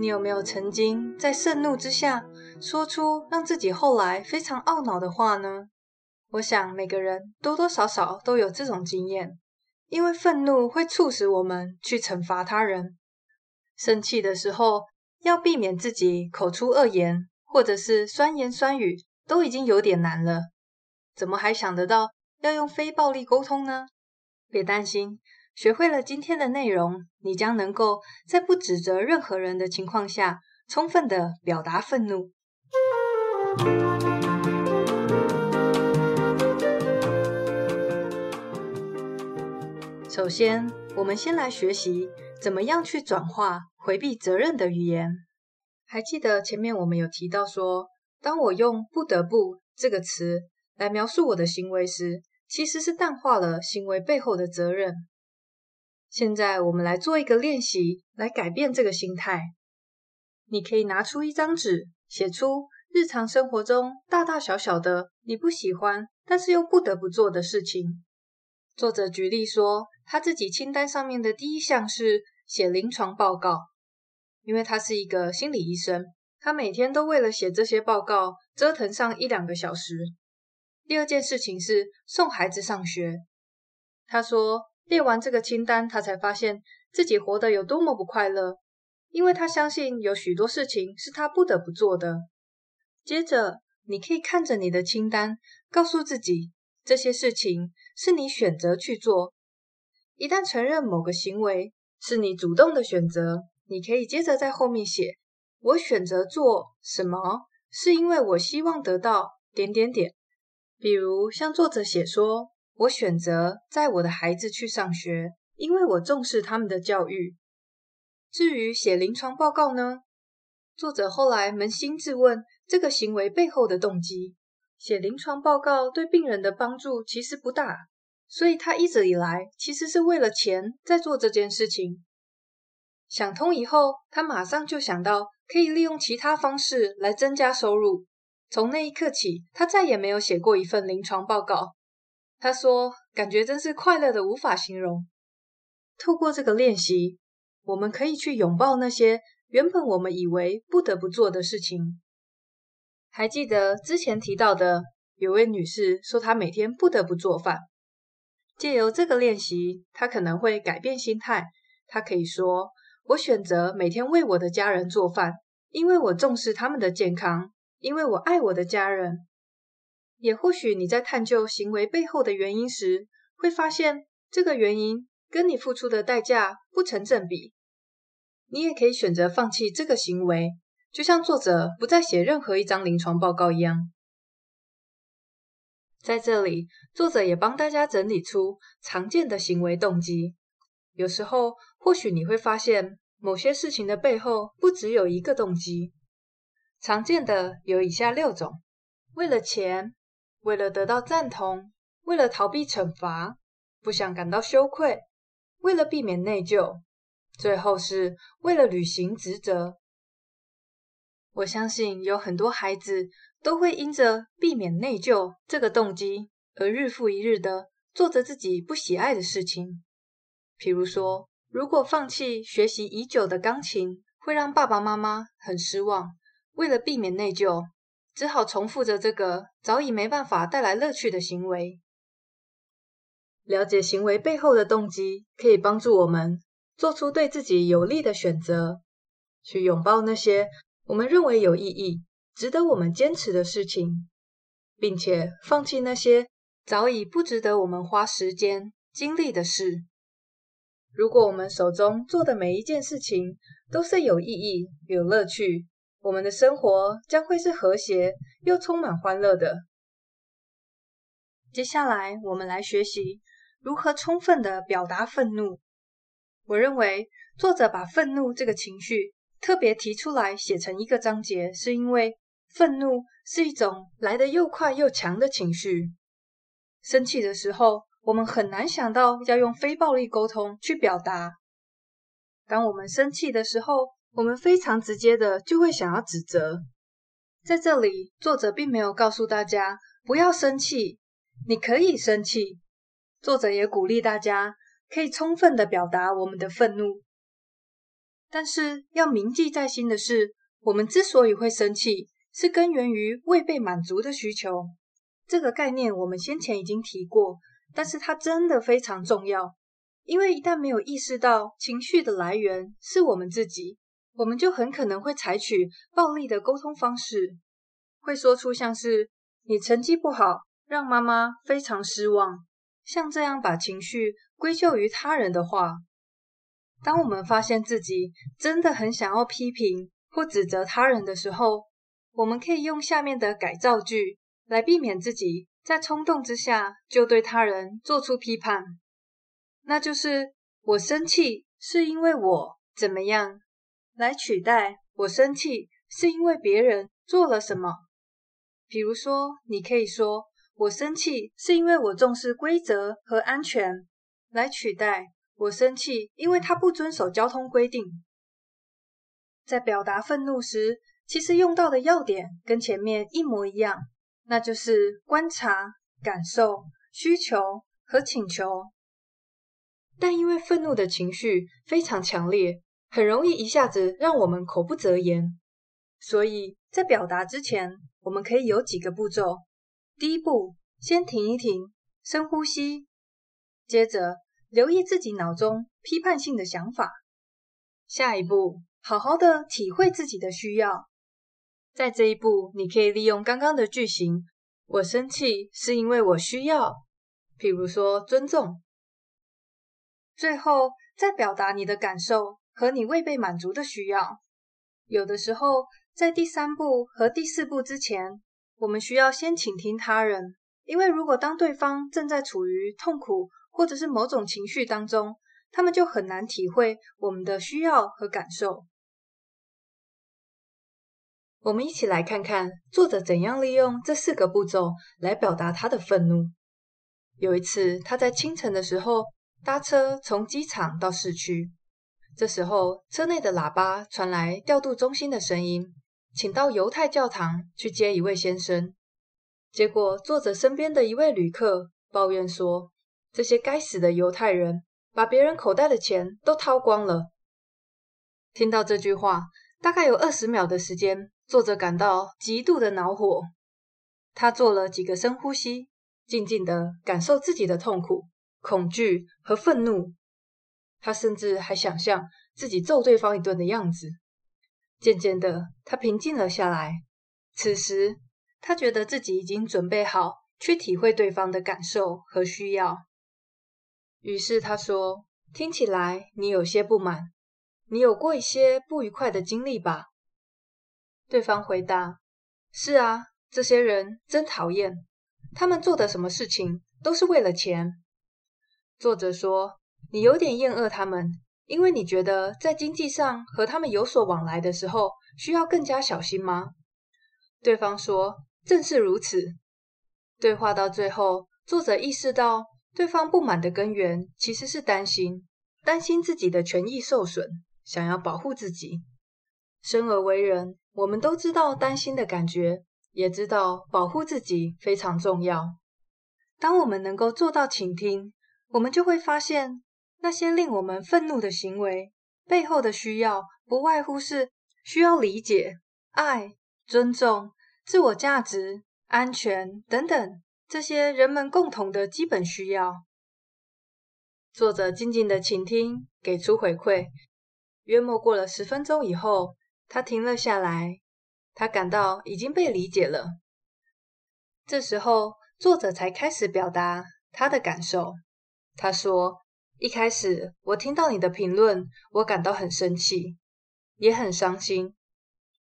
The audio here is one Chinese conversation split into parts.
你有没有曾经在盛怒之下说出让自己后来非常懊恼的话呢？我想每个人多多少少都有这种经验，因为愤怒会促使我们去惩罚他人。生气的时候，要避免自己口出恶言，或者是酸言酸语，都已经有点难了，怎么还想得到要用非暴力沟通呢？别担心。学会了今天的内容，你将能够在不指责任何人的情况下，充分地表达愤怒。首先，我们先来学习怎么样去转化回避责任的语言。还记得前面我们有提到说，当我用“不得不”这个词来描述我的行为时，其实是淡化了行为背后的责任。现在我们来做一个练习，来改变这个心态。你可以拿出一张纸，写出日常生活中大大小小的你不喜欢，但是又不得不做的事情。作者举例说，他自己清单上面的第一项是写临床报告，因为他是一个心理医生，他每天都为了写这些报告折腾上一两个小时。第二件事情是送孩子上学，他说。列完这个清单，他才发现自己活得有多么不快乐，因为他相信有许多事情是他不得不做的。接着，你可以看着你的清单，告诉自己这些事情是你选择去做。一旦承认某个行为是你主动的选择，你可以接着在后面写：我选择做什么，是因为我希望得到点点点。比如像作者写说。我选择载我的孩子去上学，因为我重视他们的教育。至于写临床报告呢？作者后来扪心自问这个行为背后的动机。写临床报告对病人的帮助其实不大，所以他一直以来其实是为了钱在做这件事情。想通以后，他马上就想到可以利用其他方式来增加收入。从那一刻起，他再也没有写过一份临床报告。他说：“感觉真是快乐的无法形容。透过这个练习，我们可以去拥抱那些原本我们以为不得不做的事情。还记得之前提到的，有位女士说她每天不得不做饭。借由这个练习，她可能会改变心态。她可以说：‘我选择每天为我的家人做饭，因为我重视他们的健康，因为我爱我的家人。’”也或许你在探究行为背后的原因时，会发现这个原因跟你付出的代价不成正比。你也可以选择放弃这个行为，就像作者不再写任何一张临床报告一样。在这里，作者也帮大家整理出常见的行为动机。有时候，或许你会发现某些事情的背后不只有一个动机。常见的有以下六种：为了钱。为了得到赞同，为了逃避惩罚，不想感到羞愧，为了避免内疚，最后是为了履行职责。我相信有很多孩子都会因着避免内疚这个动机，而日复一日的做着自己不喜爱的事情。譬如说，如果放弃学习已久的钢琴，会让爸爸妈妈很失望。为了避免内疚，只好重复着这个早已没办法带来乐趣的行为。了解行为背后的动机，可以帮助我们做出对自己有利的选择，去拥抱那些我们认为有意义、值得我们坚持的事情，并且放弃那些早已不值得我们花时间精力的事。如果我们手中做的每一件事情都是有意义、有乐趣，我们的生活将会是和谐又充满欢乐的。接下来，我们来学习如何充分地表达愤怒。我认为，作者把愤怒这个情绪特别提出来写成一个章节，是因为愤怒是一种来得又快又强的情绪。生气的时候，我们很难想到要用非暴力沟通去表达。当我们生气的时候，我们非常直接的就会想要指责，在这里，作者并没有告诉大家不要生气，你可以生气。作者也鼓励大家可以充分的表达我们的愤怒。但是要铭记在心的是，我们之所以会生气，是根源于未被满足的需求。这个概念我们先前已经提过，但是它真的非常重要。因为一旦没有意识到情绪的来源是我们自己，我们就很可能会采取暴力的沟通方式，会说出像是“你成绩不好，让妈妈非常失望”，像这样把情绪归咎于他人的话。当我们发现自己真的很想要批评或指责他人的时候，我们可以用下面的改造句来避免自己在冲动之下就对他人做出批判。那就是我生气是因为我怎么样，来取代我生气是因为别人做了什么。比如说，你可以说我生气是因为我重视规则和安全，来取代。我生气，因为他不遵守交通规定。在表达愤怒时，其实用到的要点跟前面一模一样，那就是观察、感受、需求和请求。但因为愤怒的情绪非常强烈，很容易一下子让我们口不择言，所以在表达之前，我们可以有几个步骤。第一步，先停一停，深呼吸，接着。留意自己脑中批判性的想法。下一步，好好的体会自己的需要。在这一步，你可以利用刚刚的句型：“我生气是因为我需要。”譬如说，尊重。最后，再表达你的感受和你未被满足的需要。有的时候，在第三步和第四步之前，我们需要先倾听他人，因为如果当对方正在处于痛苦，或者是某种情绪当中，他们就很难体会我们的需要和感受。我们一起来看看作者怎样利用这四个步骤来表达他的愤怒。有一次，他在清晨的时候搭车从机场到市区，这时候车内的喇叭传来调度中心的声音，请到犹太教堂去接一位先生。结果，作者身边的一位旅客抱怨说，这些该死的犹太人把别人口袋的钱都掏光了。听到这句话，大概有二十秒的时间，作者感到极度的恼火。他做了几个深呼吸，静静的感受自己的痛苦、恐惧和愤怒。他甚至还想象自己揍对方一顿的样子。渐渐的，他平静了下来。此时，他觉得自己已经准备好去体会对方的感受和需要。于是他说：“听起来你有些不满，你有过一些不愉快的经历吧？”对方回答：“是啊，这些人真讨厌，他们做的什么事情都是为了钱。”作者说：“你有点厌恶他们，因为你觉得在经济上和他们有所往来的时候需要更加小心吗？”对方说：“正是如此。”对话到最后，作者意识到。对方不满的根源其实是担心，担心自己的权益受损，想要保护自己。生而为人，我们都知道担心的感觉，也知道保护自己非常重要。当我们能够做到倾听，我们就会发现，那些令我们愤怒的行为背后的需要，不外乎是需要理解、爱、尊重、自我价值、安全等等。这些人们共同的基本需要。作者静静的倾听，给出回馈。约莫过了十分钟以后，他停了下来。他感到已经被理解了。这时候，作者才开始表达他的感受。他说：“一开始我听到你的评论，我感到很生气，也很伤心，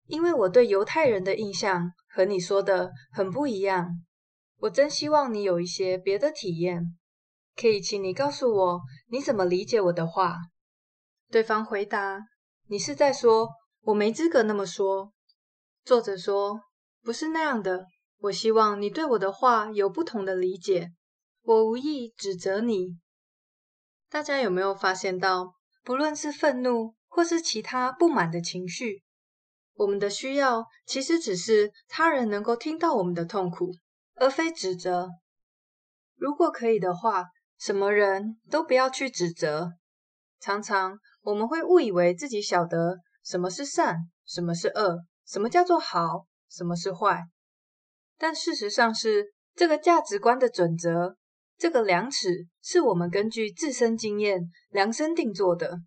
因为我对犹太人的印象和你说的很不一样。”我真希望你有一些别的体验，可以请你告诉我你怎么理解我的话？对方回答：“你是在说我没资格那么说？”作者说：“不是那样的。我希望你对我的话有不同的理解。我无意指责你。”大家有没有发现到，不论是愤怒或是其他不满的情绪，我们的需要其实只是他人能够听到我们的痛苦。而非指责。如果可以的话，什么人都不要去指责。常常我们会误以为自己晓得什么是善，什么是恶，什么叫做好，什么是坏。但事实上是，这个价值观的准则，这个量尺，是我们根据自身经验量身定做的。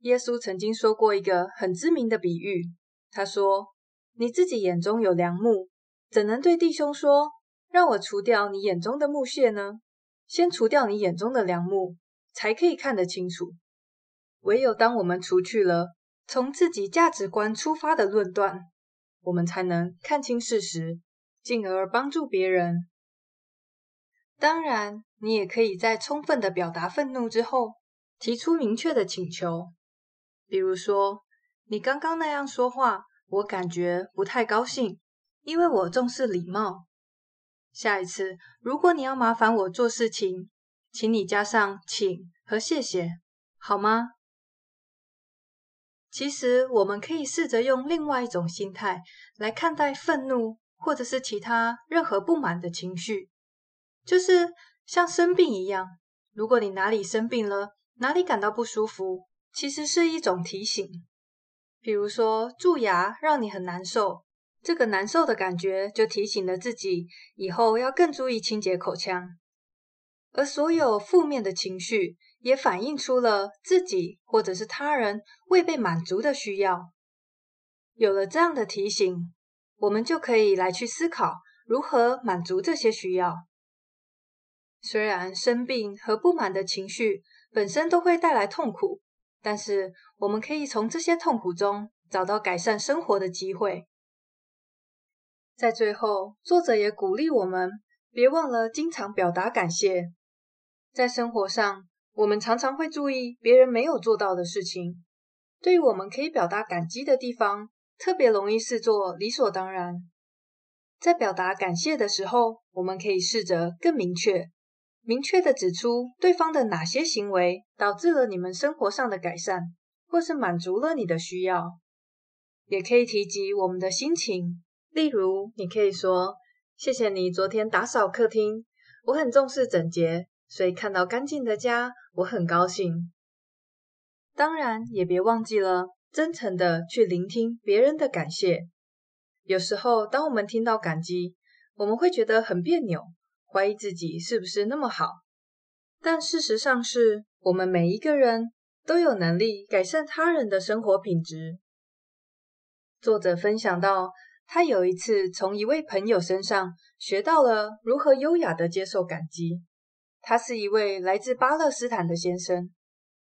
耶稣曾经说过一个很知名的比喻，他说：“你自己眼中有梁木，怎能对弟兄说，让我除掉你眼中的木屑呢？先除掉你眼中的梁木，才可以看得清楚。唯有当我们除去了从自己价值观出发的论断，我们才能看清事实，进而帮助别人。当然，你也可以在充分的表达愤怒之后，提出明确的请求，比如说，你刚刚那样说话，我感觉不太高兴，因为我重视礼貌。下一次，如果你要麻烦我做事情，请你加上请和谢谢，好吗？其实，我们可以试着用另外一种心态来看待愤怒，或者是其他任何不满的情绪，就是像生病一样。如果你哪里生病了，哪里感到不舒服，其实是一种提醒。比如说，蛀牙让你很难受，这个难受的感觉就提醒了自己，以后要更注意清洁口腔。而所有负面的情绪，也反映出了自己或者是他人未被满足的需要。有了这样的提醒，我们就可以来去思考如何满足这些需要。虽然生病和不满的情绪本身都会带来痛苦，但是我们可以从这些痛苦中找到改善生活的机会。在最后，作者也鼓励我们别忘了经常表达感谢。在生活上，我们常常会注意别人没有做到的事情，对于我们可以表达感激的地方，特别容易视作理所当然。在表达感谢的时候，我们可以试着更明确、明确地指出对方的哪些行为导致了你们生活上的改善，或是满足了你的需要。也可以提及我们的心情，例如，你可以说：“谢谢你昨天打扫客厅，我很重视整洁。”所以看到干净的家，我很高兴。当然，也别忘记了真诚的去聆听别人的感谢。有时候，当我们听到感激，我们会觉得很别扭，怀疑自己是不是那么好。但事实上是，我们每一个人都有能力改善他人的生活品质。作者分享到，他有一次从一位朋友身上学到了如何优雅的接受感激。他是一位来自巴勒斯坦的先生，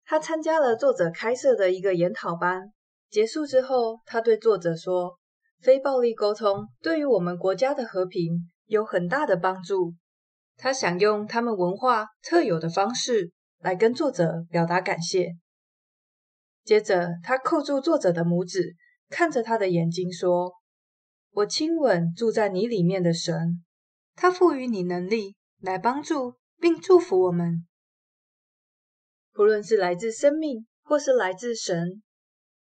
他参加了作者开设的一个研讨班。结束之后，他对作者说：“非暴力沟通对于我们国家的和平有很大的帮助。”他想用他们文化特有的方式来跟作者表达感谢。接着，他扣住作者的拇指，看着他的眼睛说：“我亲吻住在你里面的神，他赋予你能力来帮助。”并祝福我们，不论是来自生命或是来自神，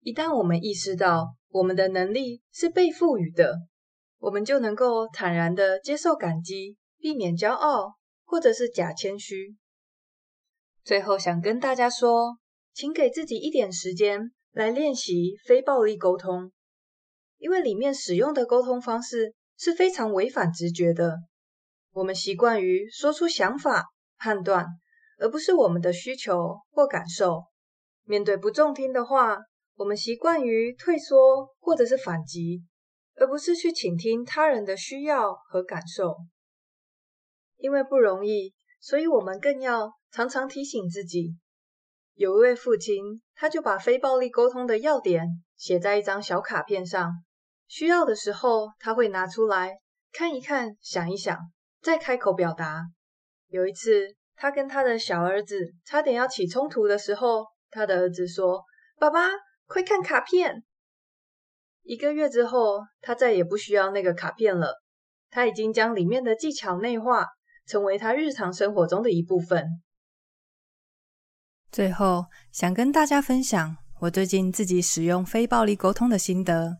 一旦我们意识到我们的能力是被赋予的，我们就能够坦然地接受感激，避免骄傲或者是假谦虚。最后想跟大家说，请给自己一点时间来练习非暴力沟通，因为里面使用的沟通方式是非常违反直觉的。我们习惯于说出想法、判断，而不是我们的需求或感受。面对不中听的话，我们习惯于退缩或者是反击，而不是去倾听他人的需要和感受。因为不容易，所以我们更要常常提醒自己。有一位父亲，他就把非暴力沟通的要点写在一张小卡片上，需要的时候他会拿出来看一看，想一想。再开口表达。有一次，他跟他的小儿子差点要起冲突的时候，他的儿子说：“爸爸，快看卡片。”一个月之后，他再也不需要那个卡片了。他已经将里面的技巧内化，成为他日常生活中的一部分。最后，想跟大家分享我最近自己使用非暴力沟通的心得。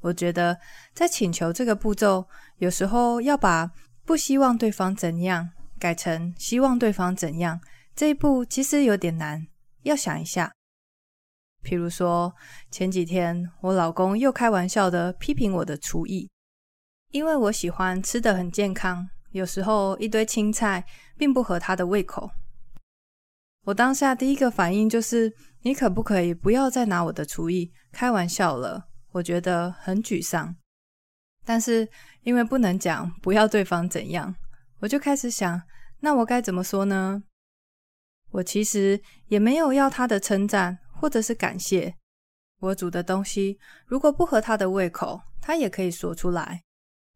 我觉得，在请求这个步骤，有时候要把不希望对方怎样，改成希望对方怎样，这一步其实有点难。要想一下，譬如说，前几天我老公又开玩笑的批评我的厨艺，因为我喜欢吃得很健康，有时候一堆青菜并不合他的胃口。我当下第一个反应就是，你可不可以不要再拿我的厨艺开玩笑了？我觉得很沮丧。但是因为不能讲不要对方怎样，我就开始想，那我该怎么说呢？我其实也没有要他的称赞。或者是感谢我煮的东西，如果不合他的胃口，他也可以说出来，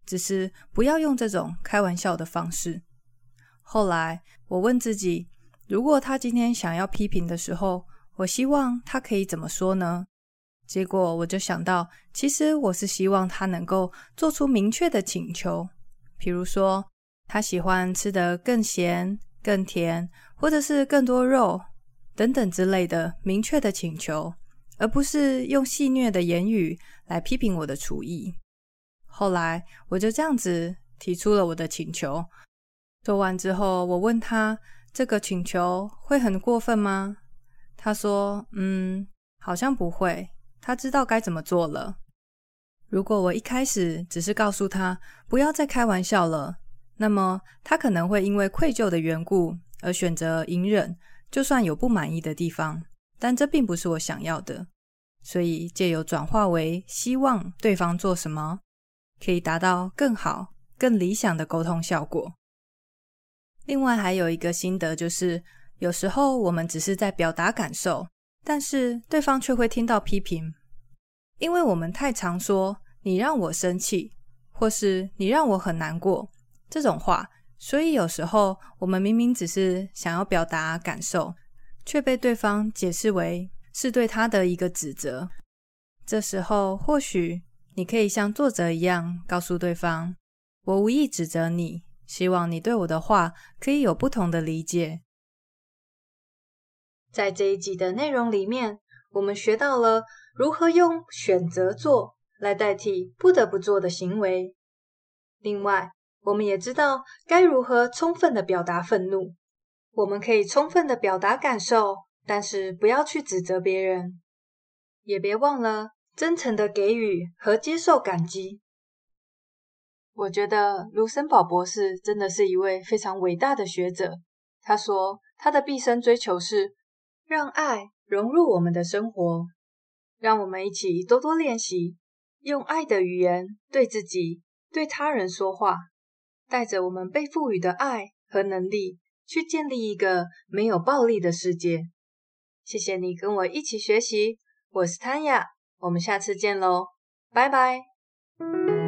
只是不要用这种开玩笑的方式。后来我问自己，如果他今天想要批评的时候，我希望他可以怎么说呢？结果我就想到，其实我是希望他能够做出明确的请求，比如说他喜欢吃得更咸、更甜，或者是更多肉。等等之类的明确的请求，而不是用戏谑的言语来批评我的厨艺。后来我就这样子提出了我的请求。做完之后，我问他这个请求会很过分吗？他说：“嗯，好像不会。”他知道该怎么做了。如果我一开始只是告诉他不要再开玩笑了，那么他可能会因为愧疚的缘故而选择隐忍。就算有不满意的地方，但这并不是我想要的，所以借由转化为希望对方做什么，可以达到更好、更理想的沟通效果。另外还有一个心得就是，有时候我们只是在表达感受，但是对方却会听到批评，因为我们太常说“你让我生气”或是“你让我很难过”这种话。所以有时候我们明明只是想要表达感受，却被对方解释为是对他的一个指责。这时候或许你可以像作者一样，告诉对方：“我无意指责你，希望你对我的话可以有不同的理解。”在这一集的内容里面，我们学到了如何用选择做来代替不得不做的行为。另外，我们也知道该如何充分的表达愤怒。我们可以充分的表达感受，但是不要去指责别人，也别忘了真诚的给予和接受感激。我觉得卢森堡博士真的是一位非常伟大的学者。他说，他的毕生追求是让爱融入我们的生活。让我们一起多多练习，用爱的语言对自己、对他人说话。带着我们被赋予的爱和能力，去建立一个没有暴力的世界。谢谢你跟我一起学习，我是 Tanya，我们下次见喽，拜拜。